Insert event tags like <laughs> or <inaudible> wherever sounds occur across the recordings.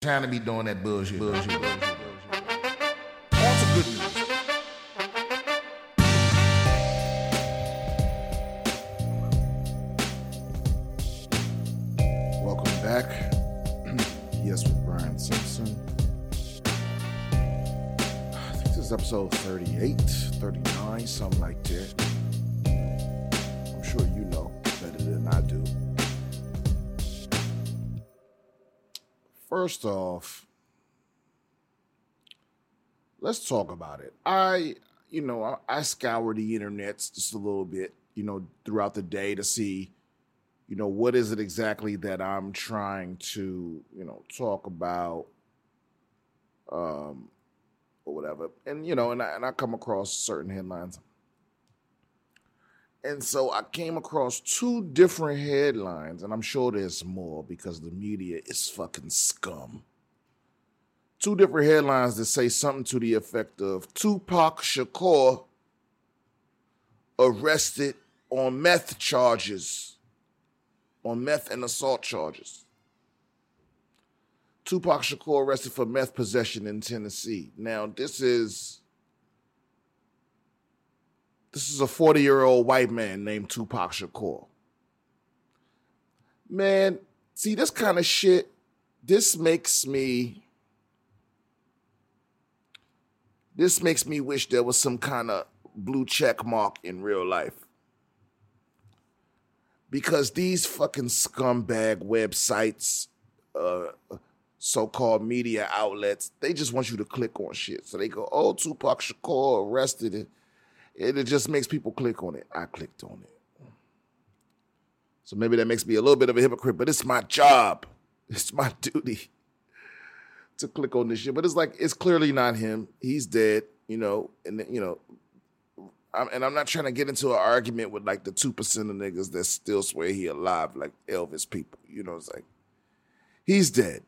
Trying to be doing that bullshit. bullshit, bullshit, bullshit. On to good news. Welcome back. <clears throat> yes, with Brian Simpson. I think this is episode 38, 39, something like that. First off, let's talk about it. I, you know, I, I scour the internets just a little bit, you know, throughout the day to see you know what is it exactly that i'm trying to you know talk about um or whatever and you know and I, and I come across certain headlines and so i came across two different headlines and i'm sure there's more because the media is fucking scum two different headlines that say something to the effect of tupac shakur arrested on meth charges on meth and assault charges. Tupac Shakur arrested for meth possession in Tennessee. Now, this is this is a 40-year-old white man named Tupac Shakur. Man, see this kind of shit, this makes me this makes me wish there was some kind of blue check mark in real life because these fucking scumbag websites, uh, so-called media outlets, they just want you to click on shit. So they go, "Oh, Tupac Shakur arrested," it. It just makes people click on it. I clicked on it. So maybe that makes me a little bit of a hypocrite, but it's my job. <laughs> It's my duty to click on this shit. But it's like it's clearly not him. He's dead, you know, and you know, I'm, and I'm not trying to get into an argument with like the two percent of niggas that still swear he alive, like Elvis people. You know, it's like he's dead.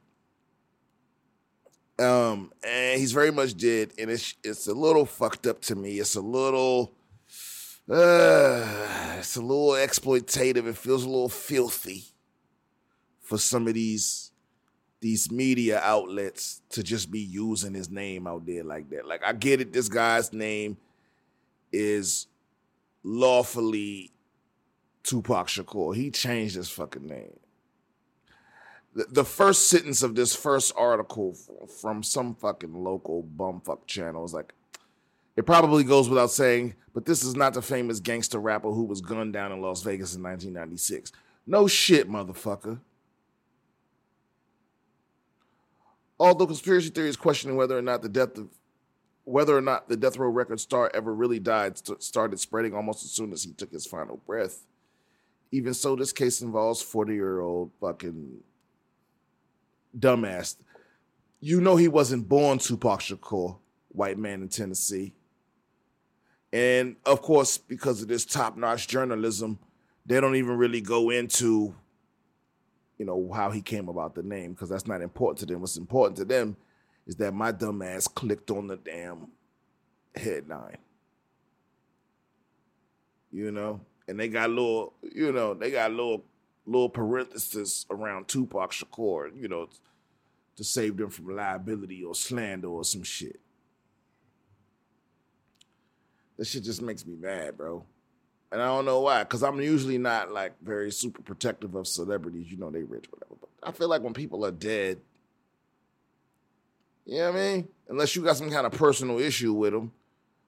Um, and he's very much dead, and it's it's a little fucked up to me. It's a little, uh, it's a little exploitative. It feels a little filthy for some of these these media outlets to just be using his name out there like that. Like I get it, this guy's name is lawfully Tupac Shakur. He changed his fucking name. The, first sentence of this first article from some fucking local bumfuck channel is like, it probably goes without saying, but this is not the famous gangster rapper who was gunned down in Las Vegas in 1996. No shit, motherfucker. Although conspiracy theories questioning whether or not the death of whether or not the Death Row record star ever really died st- started spreading almost as soon as he took his final breath. Even so, this case involves 40 year old fucking dumbass. You know he wasn't born Tupac Shakur, white man in Tennessee. And of course, because of this top notch journalism, they don't even really go into, you know, how he came about the name because that's not important to them. What's important to them is that my dumbass clicked on the damn headline. You know, and they got little, you know, they got little little parenthesis around Tupac Shakur, you know, to save them from liability or slander or some shit. This shit just makes me mad, bro. And I don't know why, because I'm usually not like very super protective of celebrities. You know, they rich, whatever. But I feel like when people are dead, you know what I mean? Unless you got some kind of personal issue with them,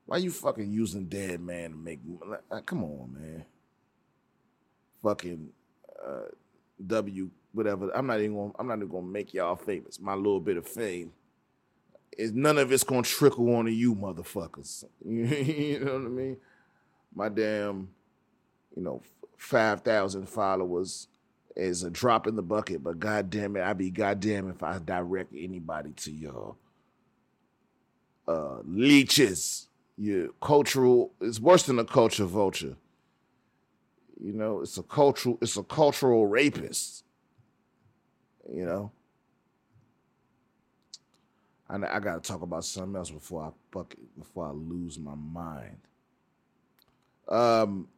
why you fucking using dead man to make? Like, come on, man. Fucking uh, W, whatever. I'm not even. Gonna, I'm not even gonna make y'all famous. My little bit of fame is none of it's gonna trickle onto you, motherfuckers. <laughs> you know what I mean? My damn, you know, five thousand followers is a drop in the bucket, but goddamn it, I'd be goddamn if I direct anybody to your uh, leeches. Your cultural it's worse than a culture vulture. You know, it's a cultural it's a cultural rapist. You know. I, I gotta talk about something else before I fuck it, before I lose my mind. Um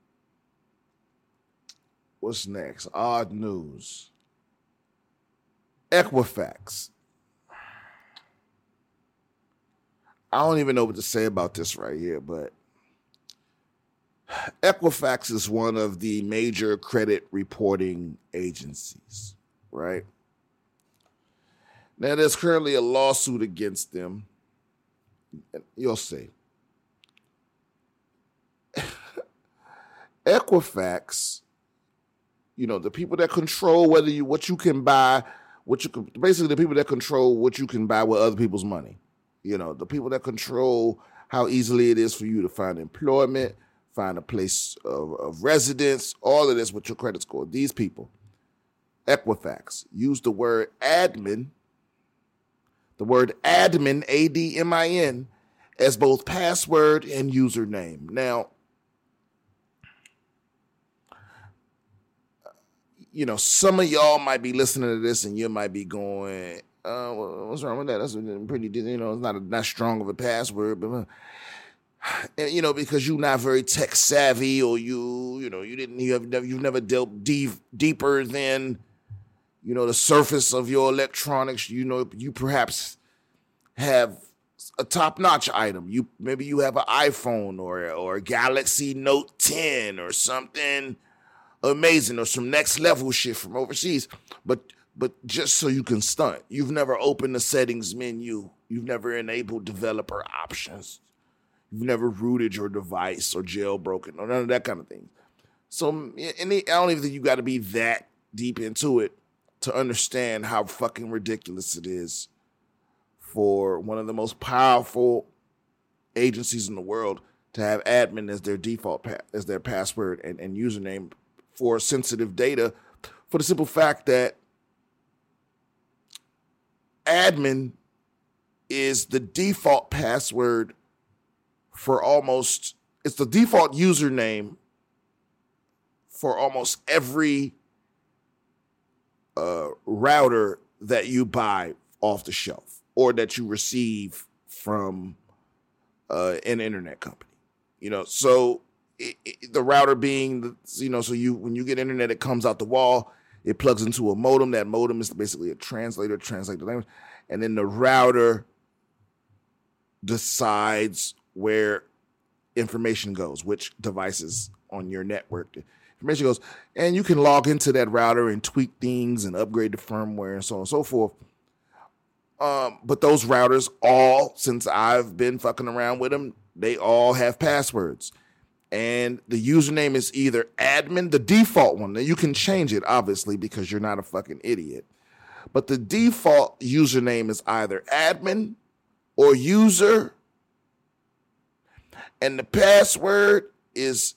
what's next? Odd news. Equifax. I don't even know what to say about this right here, but Equifax is one of the major credit reporting agencies, right? Now, there's currently a lawsuit against them. You'll see. <laughs> Equifax, you know, the people that control whether you what you can buy, what you can basically the people that control what you can buy with other people's money. You know, the people that control how easily it is for you to find employment, find a place of, of residence, all of this with your credit score. These people, Equifax, use the word admin, the word admin, A D M I N, as both password and username. Now, you know, some of y'all might be listening to this and you might be going, uh, what's wrong with that? That's pretty, you know, it's not a, not strong of a password, but uh, and, you know, because you're not very tech savvy, or you, you know, you didn't, you have never, you've never dealt deep, deeper than, you know, the surface of your electronics. You know, you perhaps have a top notch item. You maybe you have an iPhone or or a Galaxy Note 10 or something amazing or some next level shit from overseas. But but just so you can stunt, you've never opened the settings menu. You've never enabled developer options. Never rooted your device or jailbroken or none of that kind of thing. So, mm, and I don't even think you got to be that deep into it to understand how fucking ridiculous it is for one of the most powerful agencies in the world to have admin as their default pa- as their password and, and username for sensitive data for the simple fact that admin is the default password for almost it's the default username for almost every uh, router that you buy off the shelf or that you receive from uh, an internet company. You know, so it, it, the router being, the, you know, so you when you get internet, it comes out the wall. It plugs into a modem. That modem is basically a translator, translate the language, and then the router decides where information goes, which devices on your network information goes, and you can log into that router and tweak things and upgrade the firmware and so on and so forth. Um, but those routers all, since I've been fucking around with them, they all have passwords. And the username is either admin, the default one. Now you can change it, obviously, because you're not a fucking idiot. But the default username is either admin or user and the password is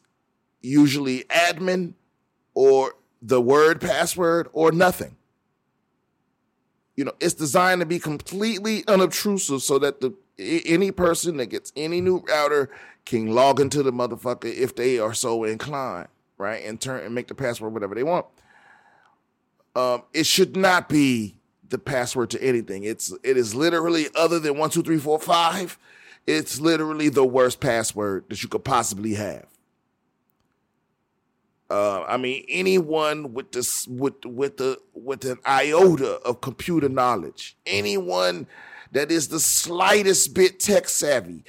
usually admin or the word password or nothing. You know, it's designed to be completely unobtrusive so that the any person that gets any new router can log into the motherfucker if they are so inclined, right? And turn and make the password whatever they want. Um, it should not be the password to anything. It's it is literally other than one, two, three, four, five. It's literally the worst password that you could possibly have. Uh, I mean, anyone with this with with the with an iota of computer knowledge, anyone that is the slightest bit tech savvy.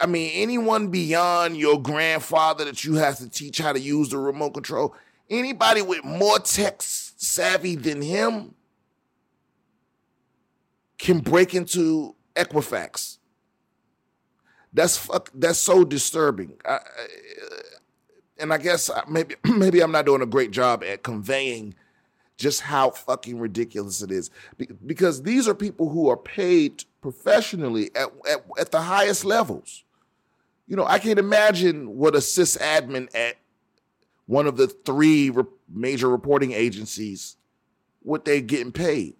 I mean, anyone beyond your grandfather that you have to teach how to use the remote control, anybody with more tech savvy than him can break into Equifax that's fuck. That's so disturbing. I, and I guess maybe <clears throat> maybe I'm not doing a great job at conveying just how fucking ridiculous it is because these are people who are paid professionally at, at, at the highest levels. You know, I can't imagine what a sysadmin at one of the three re- major reporting agencies, what they're getting paid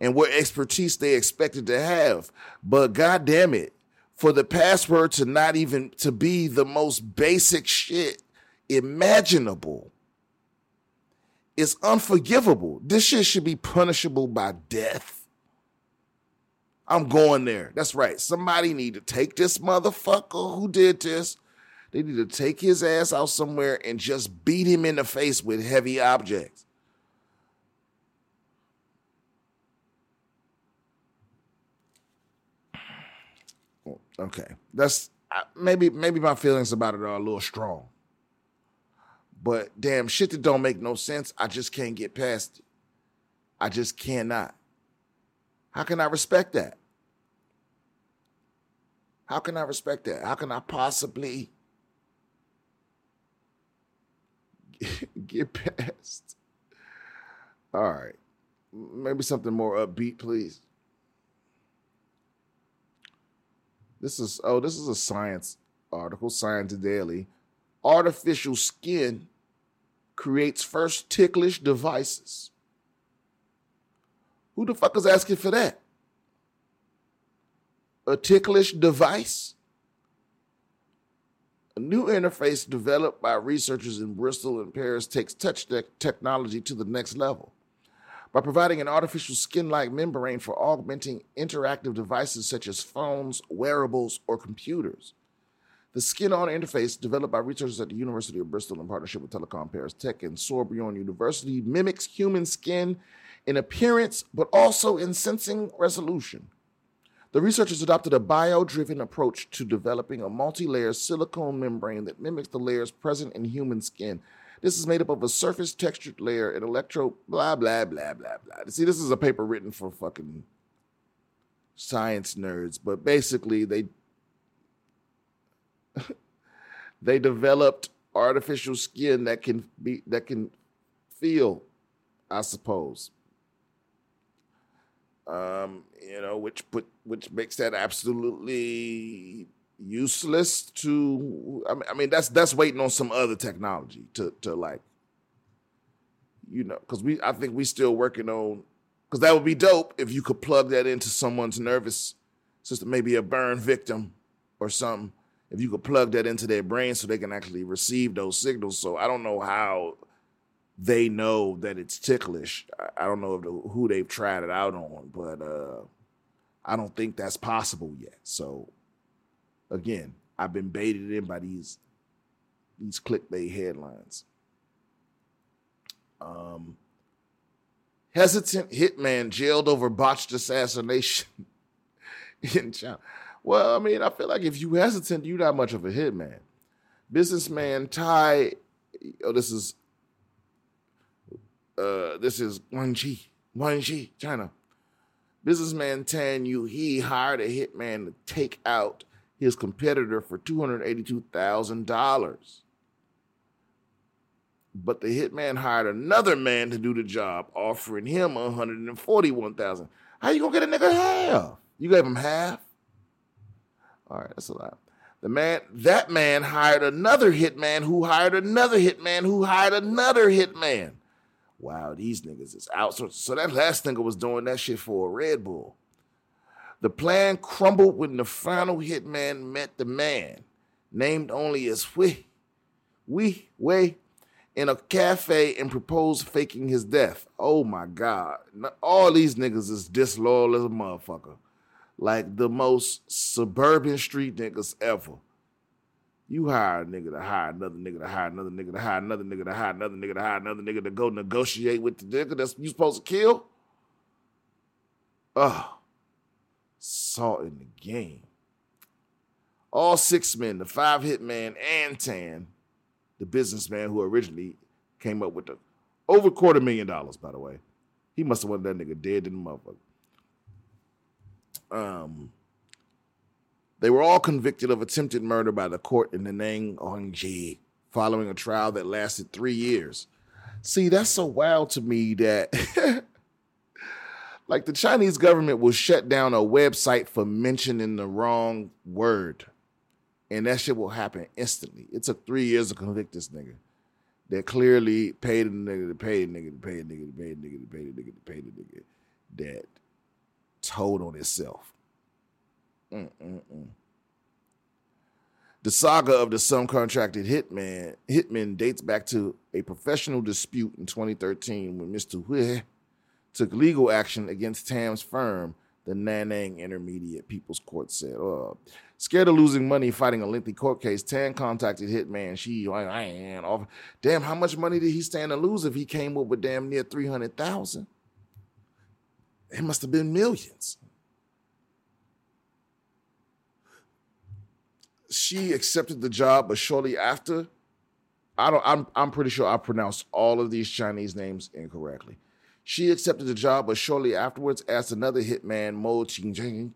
and what expertise they expected to have. But god damn it, for the password to not even to be the most basic shit imaginable is unforgivable. This shit should be punishable by death. I'm going there. That's right. Somebody need to take this motherfucker who did this. They need to take his ass out somewhere and just beat him in the face with heavy objects. Okay, that's maybe maybe my feelings about it are a little strong. But damn, shit that don't make no sense, I just can't get past it. I just cannot. How can I respect that? How can I respect that? How can I possibly <laughs> get past? All right. Maybe something more upbeat, please. This is oh, this is a science article, Science Daily. Artificial skin creates first ticklish devices. Who the fuck is asking for that? A ticklish device? A new interface developed by researchers in Bristol and Paris takes touch te- technology to the next level by providing an artificial skin like membrane for augmenting interactive devices such as phones, wearables, or computers. The skin on interface, developed by researchers at the University of Bristol in partnership with Telecom Paris Tech and Sorbonne University, mimics human skin in appearance but also in sensing resolution. The researchers adopted a bio driven approach to developing a multi layer silicone membrane that mimics the layers present in human skin. This is made up of a surface textured layer and electro blah blah blah blah blah. See, this is a paper written for fucking science nerds, but basically they <laughs> they developed artificial skin that can be that can feel, I suppose. Um, you know, which put which makes that absolutely useless to I mean, I mean that's that's waiting on some other technology to to like you know because we I think we still working on because that would be dope if you could plug that into someone's nervous system maybe a burn victim or something if you could plug that into their brain so they can actually receive those signals. So I don't know how they know that it's ticklish. I, I don't know the, who they've tried it out on but uh I don't think that's possible yet. So Again, I've been baited in by these these clickbait headlines. Um, hesitant hitman jailed over botched assassination <laughs> in China. Well, I mean, I feel like if you hesitant, you're not much of a hitman. Businessman Tai, oh, this is uh, this is Guangxi, Guangxi, China. Businessman Tan Yu He hired a hitman to take out his competitor for $282,000. But the hitman hired another man to do the job, offering him 141,000. How you gonna get a nigga half? You gave him half? All right, that's a lot. The man, that man hired another hitman who hired another hitman who hired another hitman. Wow, these niggas is out. So, so that last nigga was doing that shit for a Red Bull. The plan crumbled when the final hitman met the man, named only as Hui, Wei Wei, in a cafe and proposed faking his death. Oh my God. All these niggas is disloyal as a motherfucker. Like the most suburban street niggas ever. You hire a nigga to hire another nigga to hire another nigga to hire another nigga to hire another nigga to hire another nigga to go negotiate with the nigga that's you supposed to kill? Oh salt in the game. All six men, the five hitman and Tan, the businessman who originally came up with the over quarter million dollars, by the way. He must have wanted that nigga dead in the motherfucker. Um, they were all convicted of attempted murder by the court in the Nang Hongji following a trial that lasted three years. See, that's so wild to me that <laughs> Like the Chinese government will shut down a website for mentioning the wrong word. And that shit will happen instantly. It took three years to convict this nigga. That clearly paid the nigga to pay the nigga to pay the nigga to pay the nigga to pay the nigga to pay the nigga that told on itself. Mm-mm-mm. The saga of the subcontracted hitman hitman dates back to a professional dispute in 2013 when Mr. Hui took legal action against Tan's firm, the Nanning Intermediate People's Court said. Uh, scared of losing money fighting a lengthy court case, Tan contacted Hitman She off. Damn, how much money did he stand to lose if he came up with damn near 300,000? It must have been millions. she accepted the job, but shortly after, I don't. I'm I'm pretty sure I pronounced all of these Chinese names incorrectly. She accepted the job, but shortly afterwards asked another hitman, Mo Qingjing,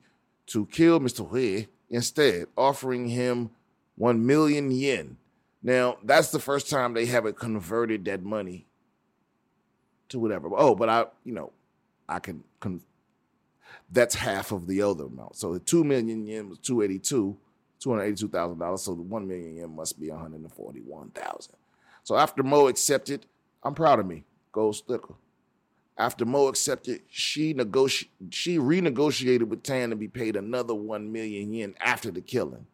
to kill Mr. Hui instead, offering him one million yen. Now that's the first time they haven't converted that money to whatever. Oh, but I, you know, I can. Con- that's half of the other amount. So the two million yen was two eighty two two hundred eighty-two thousand dollars. So the one million yen must be one hundred and forty-one thousand. So after Mo accepted, I'm proud of me, Gold Sticker. After Mo accepted, she negoti- she renegotiated with Tan to be paid another one million yen after the killing.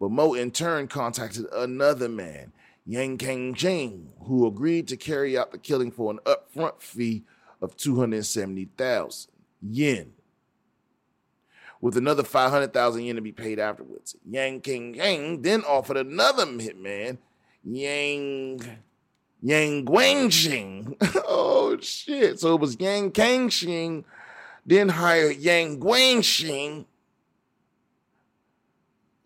But Mo in turn contacted another man, Yang Kang Jing, who agreed to carry out the killing for an upfront fee of 270,000 yen with another 500,000 yen to be paid afterwards. Yang King Yang then offered another hitman, Yang Yang Guangxing. <laughs> oh shit. So it was Yang Kangxing, then hired Yang Guangxing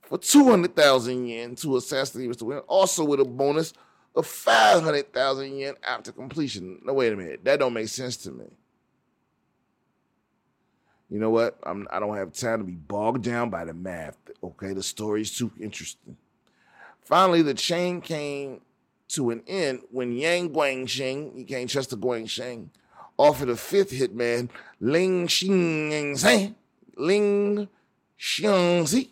for 200,000 yen to assassinate Mr. Win, also with a bonus of 500,000 yen after completion. No, wait a minute. That don't make sense to me you know what? I'm, I don't have time to be bogged down by the math. Okay, the story's too interesting. Finally, the chain came to an end when Yang Guangxing, you can't trust the Guangxing, offered a fifth hitman, Ling Xingzi, Ling Xingzi,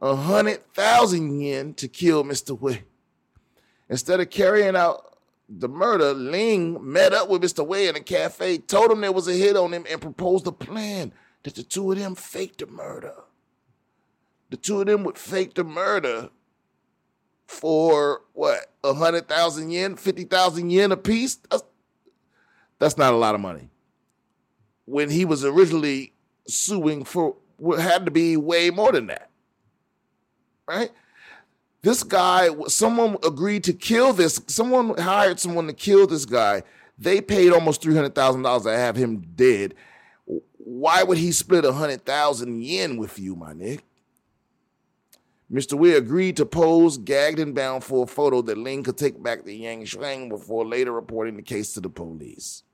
a hundred thousand yen to kill Mr. Wei. Instead of carrying out the murder, Ling met up with Mr. Wei in a cafe, told him there was a hit on him, and proposed a plan that the two of them faked the murder. The two of them would fake the murder for what, a hundred thousand yen, fifty thousand yen a piece? That's, that's not a lot of money. When he was originally suing for what had to be way more than that. Right? This guy, someone agreed to kill this. Someone hired someone to kill this guy. They paid almost three hundred thousand dollars to have him dead. Why would he split a hundred thousand yen with you, my nick? Mr. Wei agreed to pose, gagged and bound for a photo that Ling could take back to Yang Shuang before later reporting the case to the police.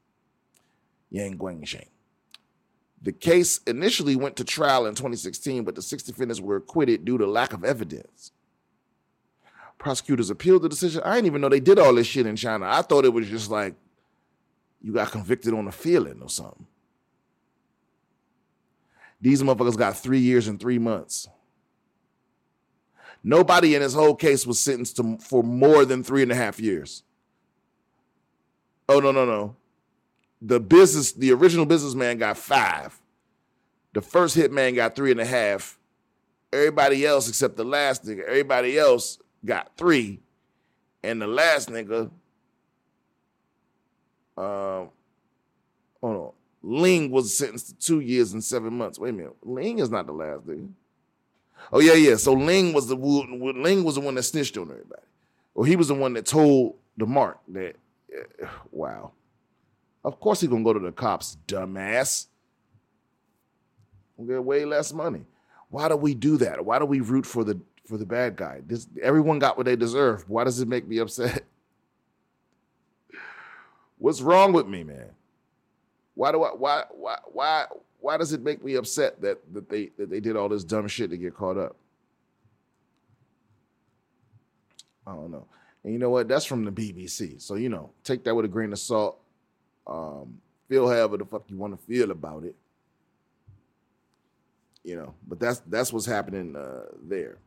Yang Guangsheng. The case initially went to trial in 2016, but the six defendants were acquitted due to lack of evidence prosecutors appealed the decision. I didn't even know they did all this shit in China. I thought it was just like you got convicted on a feeling or something. These motherfuckers got three years and three months. Nobody in this whole case was sentenced to, for more than three and a half years. Oh, no, no, no. The business, the original businessman got five. The first hitman got three and a half. Everybody else, except the last nigga, everybody else got three, and the last nigga, um, hold on, Ling was sentenced to two years and seven months. Wait a minute, Ling is not the last nigga. Oh yeah, yeah. So Ling was the Ling was the one that snitched on everybody, or he was the one that told the mark that. Uh, <sighs> wow. Of course he gonna go to the cops, dumbass. We'll get way less money. Why do we do that? Why do we root for the for the bad guy. This everyone got what they deserve. Why does it make me <laughs> upset? What's wrong with me, man? Why do I why why why why does it make me upset that that they that they did all this dumb shit to get caught up? I don't know. And you know what? That's from the BBC. So you know, take that with a grain of salt. Um, feel however the fuck you want to feel about it. You know, but that's that's what's happening uh, there.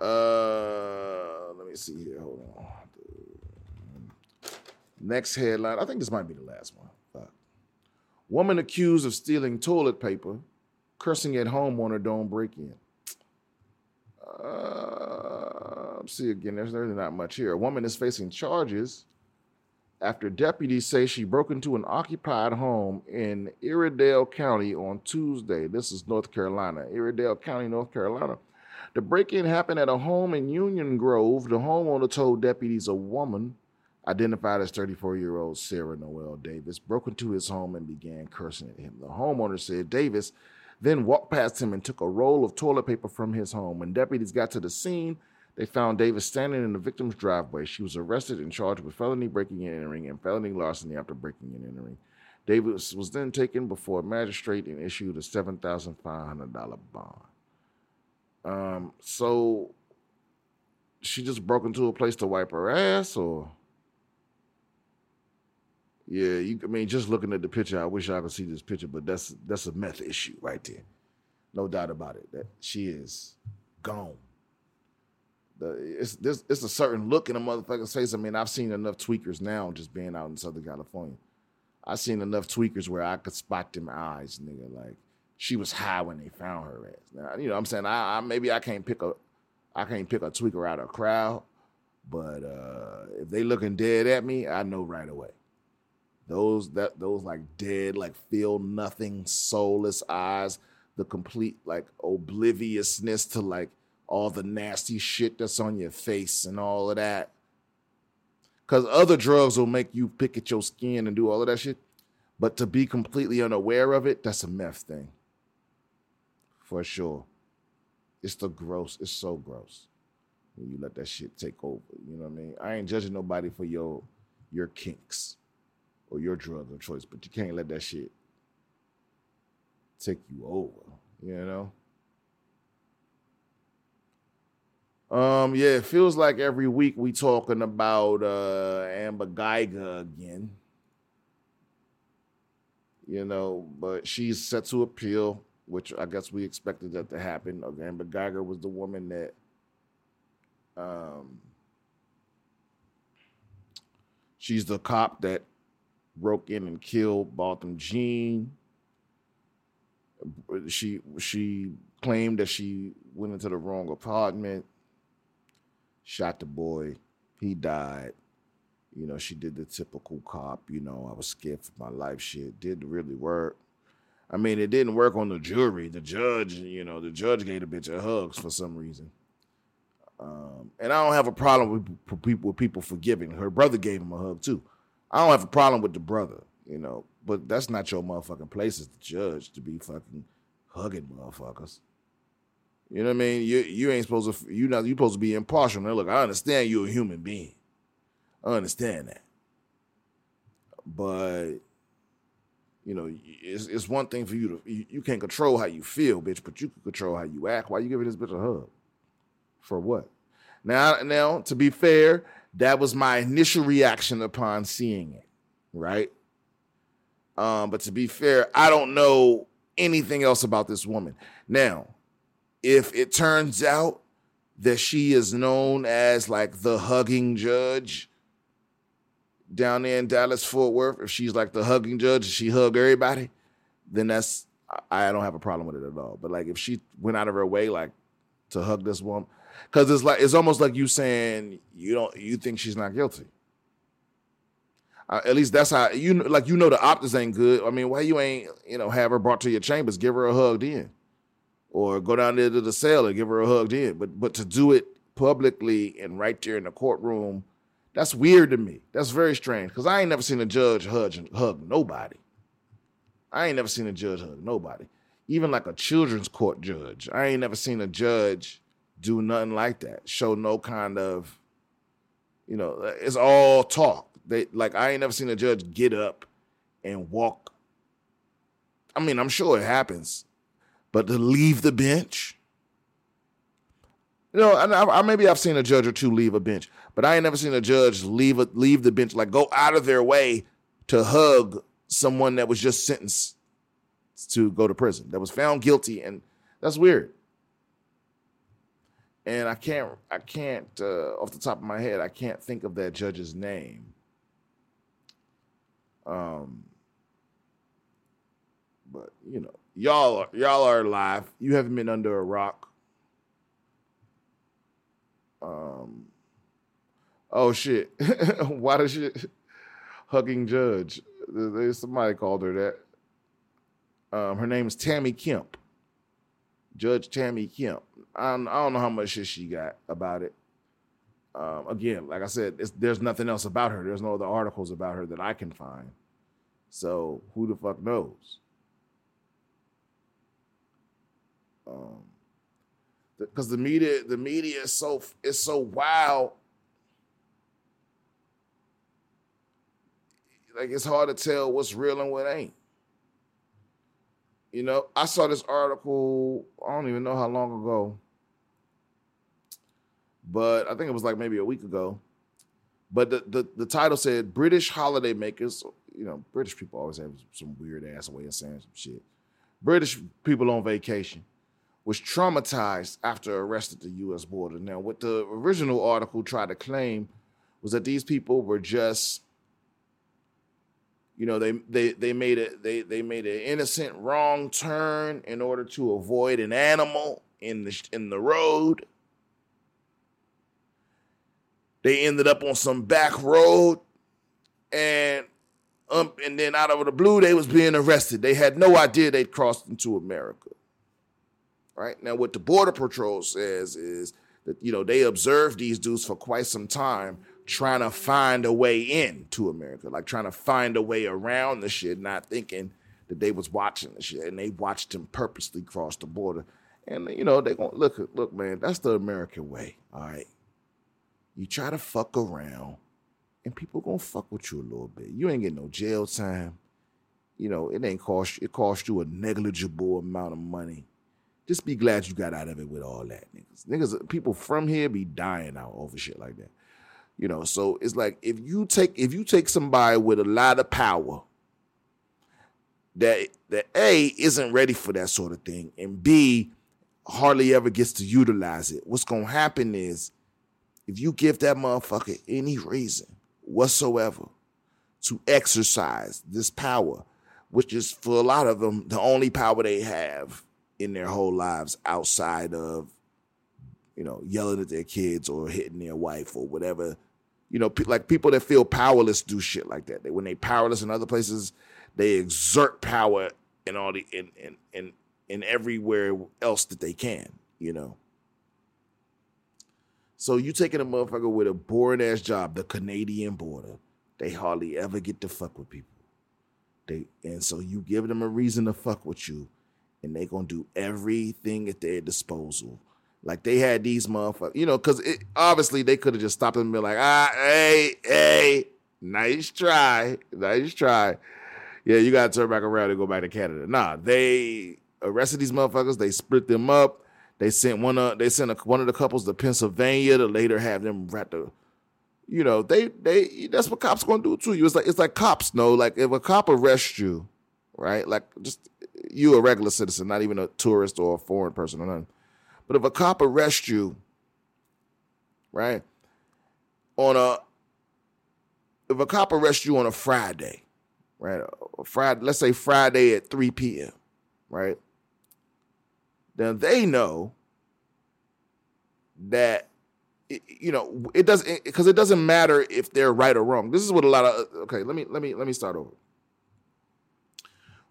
Uh, let me see here. Hold on. Next headline. I think this might be the last one. Woman accused of stealing toilet paper, cursing at homeowner don't break in. Uh, see again. There's really not much here. A woman is facing charges after deputies say she broke into an occupied home in Iredell County on Tuesday. This is North Carolina. Iredell County, North Carolina. The break in happened at a home in Union Grove. The homeowner told deputies a woman, identified as 34 year old Sarah Noel Davis, broke into his home and began cursing at him. The homeowner said Davis then walked past him and took a roll of toilet paper from his home. When deputies got to the scene, they found Davis standing in the victim's driveway. She was arrested and charged with felony breaking and entering and felony larceny after breaking and entering. Davis was then taken before a magistrate and issued a $7,500 bond. Um, so she just broke into a place to wipe her ass, or yeah, you. I mean, just looking at the picture, I wish I could see this picture, but that's that's a meth issue right there, no doubt about it. That she is gone. The, it's this it's a certain look in a motherfucker's face. I mean, I've seen enough tweakers now just being out in Southern California. I've seen enough tweakers where I could spot them eyes, nigga. Like she was high when they found her ass. Now, you know what I'm saying? I, I maybe I can't pick a I can't pick a tweaker out of a crowd, but uh, if they looking dead at me, I know right away. Those that those like dead, like feel nothing, soulless eyes, the complete like obliviousness to like all the nasty shit that's on your face and all of that. Because other drugs will make you pick at your skin and do all of that shit. But to be completely unaware of it, that's a meth thing. For sure. It's the gross. It's so gross when you let that shit take over. You know what I mean? I ain't judging nobody for your your kinks or your drug of choice, but you can't let that shit take you over. You know? Um, yeah, it feels like every week we talking about uh Amber Guyger again. You know, but she's set to appeal, which I guess we expected that to happen. Amber Guyger was the woman that um she's the cop that broke in and killed Botham Jean. She she claimed that she went into the wrong apartment shot the boy. He died. You know, she did the typical cop, you know, I was scared for my life shit. Didn't really work. I mean, it didn't work on the jury. The judge, you know, the judge gave a bitch of hugs for some reason. Um, and I don't have a problem with people with people forgiving. Her brother gave him a hug too. I don't have a problem with the brother, you know, but that's not your motherfucking place as the judge to be fucking hugging motherfuckers. You know what I mean? You you ain't supposed to you not you supposed to be impartial. Now look, I understand you're a human being. I understand that. But you know, it's it's one thing for you to you, you can't control how you feel, bitch, but you can control how you act. Why you giving this bitch a hug? For what? Now now to be fair, that was my initial reaction upon seeing it, right? Um, but to be fair, I don't know anything else about this woman. Now, if it turns out that she is known as like the hugging judge down there in Dallas Fort Worth, if she's like the hugging judge, she hug everybody, then that's I don't have a problem with it at all. But like if she went out of her way like to hug this woman, because it's like it's almost like you saying you don't you think she's not guilty. Uh, at least that's how you like you know the optics ain't good. I mean, why you ain't you know have her brought to your chambers, give her a hug then or go down there to the cell and give her a hug then. But but to do it publicly and right there in the courtroom, that's weird to me. That's very strange because I ain't never seen a judge hug hug nobody. I ain't never seen a judge hug nobody. Even like a children's court judge, I ain't never seen a judge do nothing like that. Show no kind of, you know, it's all talk. They like I ain't never seen a judge get up and walk. I mean, I'm sure it happens but to leave the bench, you know, I, I, maybe I've seen a judge or two leave a bench, but I ain't never seen a judge leave a, leave the bench, like go out of their way to hug someone that was just sentenced to go to prison, that was found guilty, and that's weird. And I can't, I can't, uh, off the top of my head, I can't think of that judge's name. Um, but you know, y'all are, y'all are alive. You haven't been under a rock. Um. Oh shit! <laughs> Why does she <laughs> hugging judge? There's somebody called her that. Um, her name is Tammy Kemp. Judge Tammy Kemp. I don't, I don't know how much shit she got about it. Um, again, like I said, there's nothing else about her. There's no other articles about her that I can find. So who the fuck knows? because the media the media is so is so wild. Like it's hard to tell what's real and what ain't. You know, I saw this article, I don't even know how long ago, but I think it was like maybe a week ago. But the, the, the title said British holiday makers, you know, British people always have some weird ass way of saying some shit. British people on vacation was traumatized after arrested at the US border. Now, what the original article tried to claim was that these people were just you know they they they made it they they made an innocent wrong turn in order to avoid an animal in the in the road they ended up on some back road and um and then out of the blue they was being arrested they had no idea they'd crossed into america right now what the border patrol says is that you know they observed these dudes for quite some time trying to find a way in to America, like trying to find a way around the shit, not thinking that they was watching the shit, and they watched him purposely cross the border. And you know they gonna look, look, man, that's the American way. All right, you try to fuck around, and people gonna fuck with you a little bit. You ain't getting no jail time. You know it ain't cost it cost you a negligible amount of money. Just be glad you got out of it with all that, niggas. Niggas, people from here be dying out over shit like that. You know, so it's like if you take if you take somebody with a lot of power that that A isn't ready for that sort of thing, and B hardly ever gets to utilize it. What's gonna happen is if you give that motherfucker any reason whatsoever to exercise this power, which is for a lot of them the only power they have in their whole lives outside of you know yelling at their kids or hitting their wife or whatever you know, like people that feel powerless do shit like that. When they powerless in other places, they exert power in all the in in in, in everywhere else that they can. You know. So you taking a motherfucker with a boring ass job, the Canadian border, they hardly ever get to fuck with people. They and so you give them a reason to fuck with you, and they gonna do everything at their disposal like they had these motherfuckers, you know, because obviously they could have just stopped them and been like, ah, hey, hey, nice try, nice try. Yeah, you gotta turn back around and go back to Canada. Nah, they arrested these motherfuckers. They split them up. They sent one of they sent a, one of the couples to Pennsylvania to later have them rat the, you know, they they that's what cops gonna do to you. It's like it's like cops know. Like if a cop arrests you, right? Like just you a regular citizen, not even a tourist or a foreign person or nothing. But if a cop arrests you, right, on a if a cop arrests you on a Friday, right, Friday, let's say Friday at 3 p.m., right, then they know that you know it doesn't because it doesn't matter if they're right or wrong. This is what a lot of uh, okay. Let me let me let me start over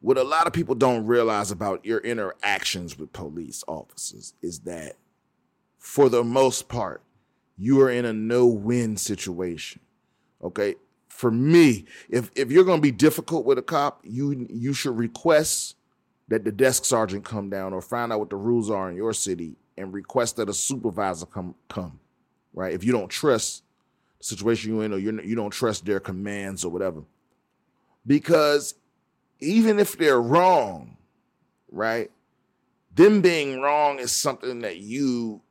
what a lot of people don't realize about your interactions with police officers is that for the most part, you are in a no-win situation. Okay? For me, if if you're going to be difficult with a cop, you you should request that the desk sergeant come down or find out what the rules are in your city and request that a supervisor come come. Right? If you don't trust the situation you're in or you're, you don't trust their commands or whatever. Because even if they're wrong, right? Them being wrong is something that you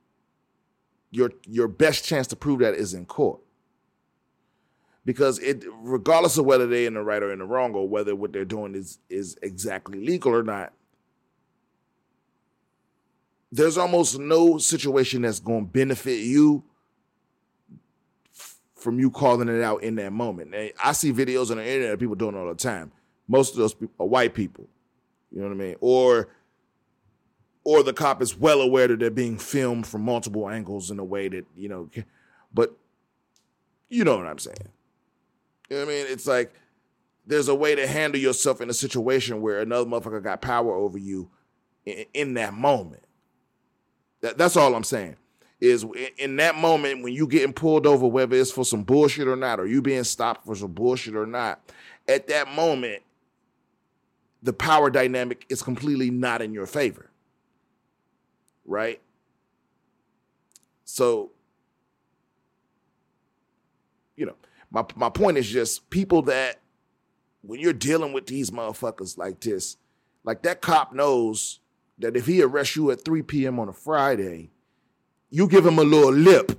your your best chance to prove that is in court. Because it regardless of whether they're in the right or in the wrong, or whether what they're doing is is exactly legal or not, there's almost no situation that's going to benefit you from you calling it out in that moment. I see videos on the internet of people doing it all the time most of those people are white people. You know what I mean? Or or the cop is well aware that they're being filmed from multiple angles in a way that, you know, but you know what I'm saying. You know what I mean? It's like there's a way to handle yourself in a situation where another motherfucker got power over you in, in that moment. That, that's all I'm saying. Is in that moment when you getting pulled over, whether it's for some bullshit or not, or you being stopped for some bullshit or not, at that moment, the power dynamic is completely not in your favor. Right? So, you know, my my point is just people that when you're dealing with these motherfuckers like this, like that cop knows that if he arrests you at 3 p.m. on a Friday, you give him a little lip,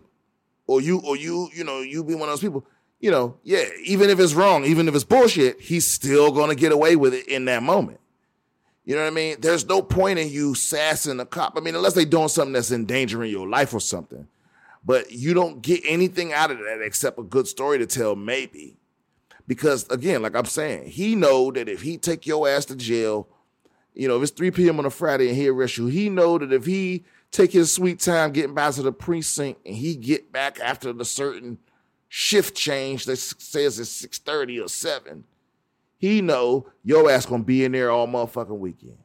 or you or you you know you be one of those people. You know, yeah, even if it's wrong, even if it's bullshit, he's still gonna get away with it in that moment. You know what I mean? There's no point in you sassing a cop. I mean, unless they doing something that's endangering your life or something. But you don't get anything out of that except a good story to tell, maybe. Because again, like I'm saying, he know that if he take your ass to jail, you know, if it's 3 p.m. on a Friday and he arrest you, he know that if he take his sweet time getting back to the precinct and he get back after the certain shift change that says it's 6:30 or 7, he know your ass gonna be in there all motherfucking weekend.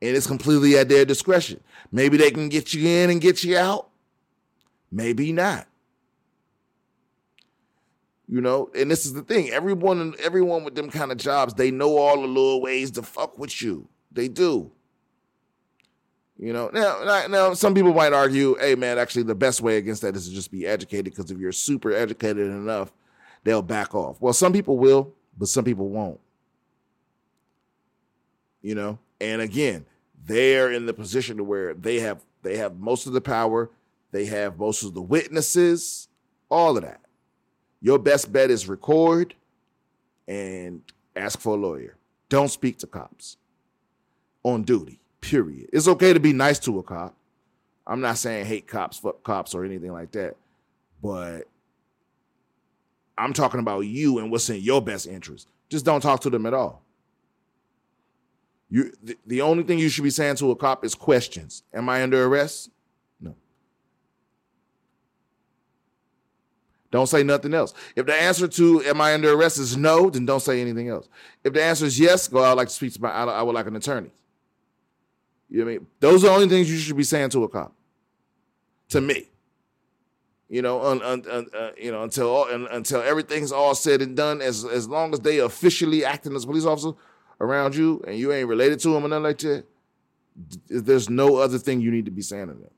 And it's completely at their discretion. Maybe they can get you in and get you out. Maybe not. You know, and this is the thing. Everyone, everyone with them kind of jobs, they know all the little ways to fuck with you. They do. You know, now, now some people might argue, hey man, actually the best way against that is to just be educated because if you're super educated enough, they'll back off. Well, some people will, but some people won't. You know, and again, they're in the position to where they have they have most of the power, they have most of the witnesses, all of that. Your best bet is record and ask for a lawyer. Don't speak to cops on duty. Period. It's okay to be nice to a cop. I'm not saying hate cops, fuck cops, or anything like that, but I'm talking about you and what's in your best interest. Just don't talk to them at all. You the, the only thing you should be saying to a cop is questions. Am I under arrest? Don't say nothing else. If the answer to am I under arrest is no, then don't say anything else. If the answer is yes, go I'd like to speak to my I, would like an attorney. You know what I mean? Those are the only things you should be saying to a cop. To me you know, un, un, un, uh, you know, until all, until everything's all said and done. As as long as they officially acting as police officer around you, and you ain't related to them or nothing like that, there's no other thing you need to be saying to them.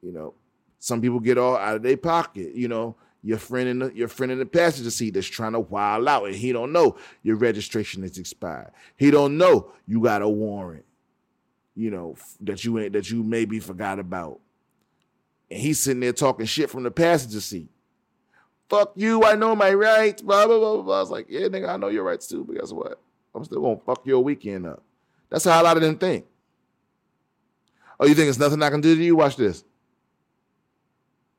You know, some people get all out of their pocket. You know, your friend in the your friend in the passenger seat that's trying to wild out, and he don't know your registration is expired. He don't know you got a warrant. You know that you ain't that you maybe forgot about and he's sitting there talking shit from the passenger seat. Fuck you, I know my rights, blah, blah, blah, blah. I was like, yeah, nigga, I know your rights too, but guess what? I'm still gonna fuck your weekend up. That's how a lot of them think. Oh, you think it's nothing I can do to you? Watch this.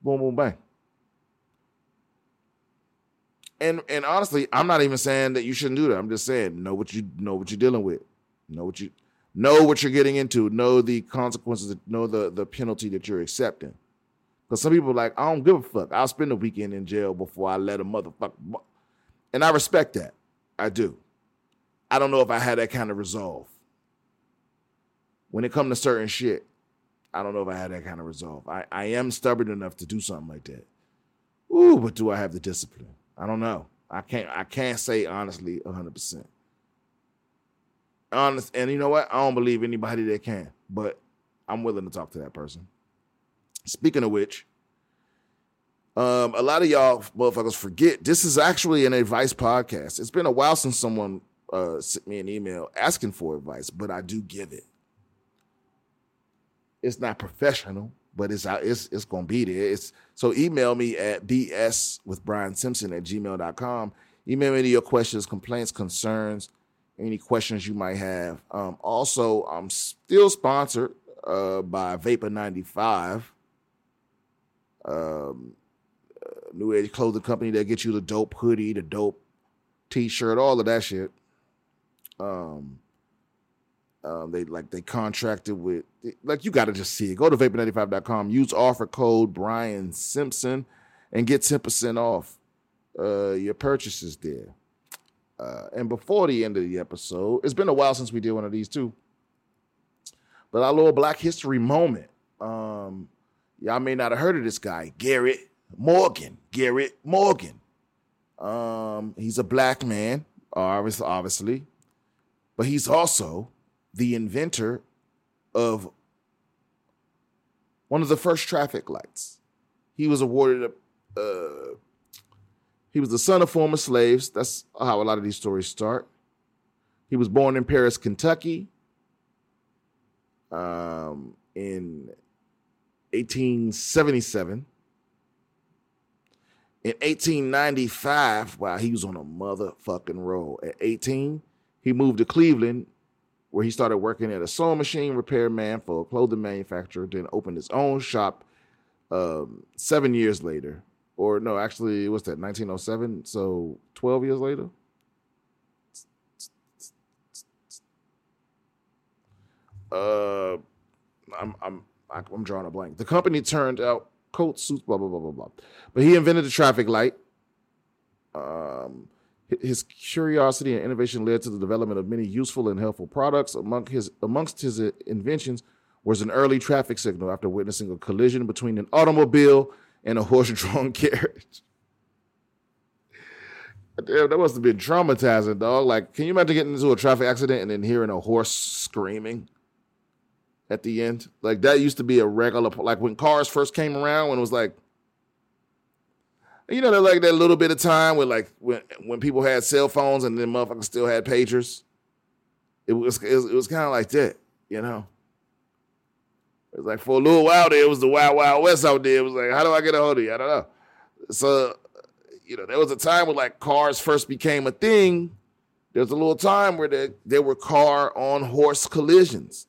Boom, boom, bang. And and honestly, I'm not even saying that you shouldn't do that. I'm just saying know what you know what you're dealing with. Know what you know what you're getting into. Know the consequences. Know the the penalty that you're accepting. Because some people are like, I don't give a fuck. I'll spend a weekend in jail before I let a motherfucker. And I respect that. I do. I don't know if I had that kind of resolve. When it comes to certain shit, I don't know if I had that kind of resolve. I, I am stubborn enough to do something like that. Ooh, but do I have the discipline? I don't know. I can't I can't say honestly 100%. Honest, and you know what? I don't believe anybody that can, but I'm willing to talk to that person. Speaking of which, um, a lot of y'all motherfuckers forget this is actually an advice podcast. It's been a while since someone uh, sent me an email asking for advice, but I do give it. It's not professional, but it's it's it's gonna be there. It's so email me at bs with Brian Simpson at gmail.com. Email me your questions, complaints, concerns, any questions you might have. Um, also, I'm still sponsored uh, by Vapor 95 um, uh, new age clothing company that gets you the dope hoodie, the dope t-shirt, all of that shit. Um, um, they like they contracted with like you got to just see it. Go to vapor95.com, use offer code Brian Simpson, and get ten percent off uh, your purchases there. Uh, and before the end of the episode, it's been a while since we did one of these too. But our little Black History moment. Um, Y'all may not have heard of this guy, Garrett Morgan. Garrett Morgan. Um, he's a black man, obviously, but he's also the inventor of one of the first traffic lights. He was awarded a. Uh, he was the son of former slaves. That's how a lot of these stories start. He was born in Paris, Kentucky, um, in 1877. In 1895, wow, he was on a motherfucking roll. At 18, he moved to Cleveland, where he started working at a sewing machine repairman for a clothing manufacturer, then opened his own shop um, seven years later. Or no, actually, what's that, 1907? So 12 years later? Uh, I'm, I'm, I'm drawing a blank. The company turned out coats, suits, blah, blah, blah, blah, blah. But he invented the traffic light. Um, his curiosity and innovation led to the development of many useful and helpful products. Among his, amongst his inventions was an early traffic signal after witnessing a collision between an automobile and a horse-drawn <laughs> carriage. Damn, that must have been traumatizing, dog. Like, can you imagine getting into a traffic accident and then hearing a horse screaming at the end? Like that used to be a regular. Like when cars first came around, when it was like, you know, they like that little bit of time when like when when people had cell phones and then motherfuckers still had pagers. It was it was, was kind of like that, you know. It was like for a little while there, it was the wild wild west out there. It was like, how do I get a hold of you? I don't know. So, you know, there was a time when like cars first became a thing. There was a little time where there, there were car on horse collisions.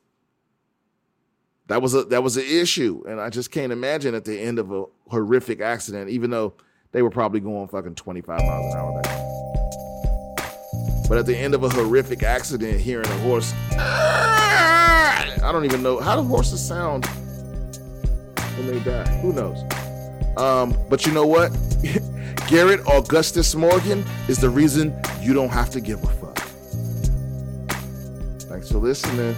That was a that was an issue, and I just can't imagine at the end of a horrific accident, even though they were probably going fucking 25 miles an hour. But at the end of a horrific accident, hearing a horse, I don't even know how do horses sound when they die. Who knows? Um, but you know what? <laughs> Garrett Augustus Morgan is the reason you don't have to give a fuck. Thanks for listening.